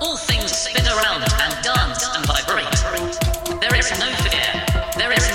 All things spin around and dance and vibrate. There is no fear. There is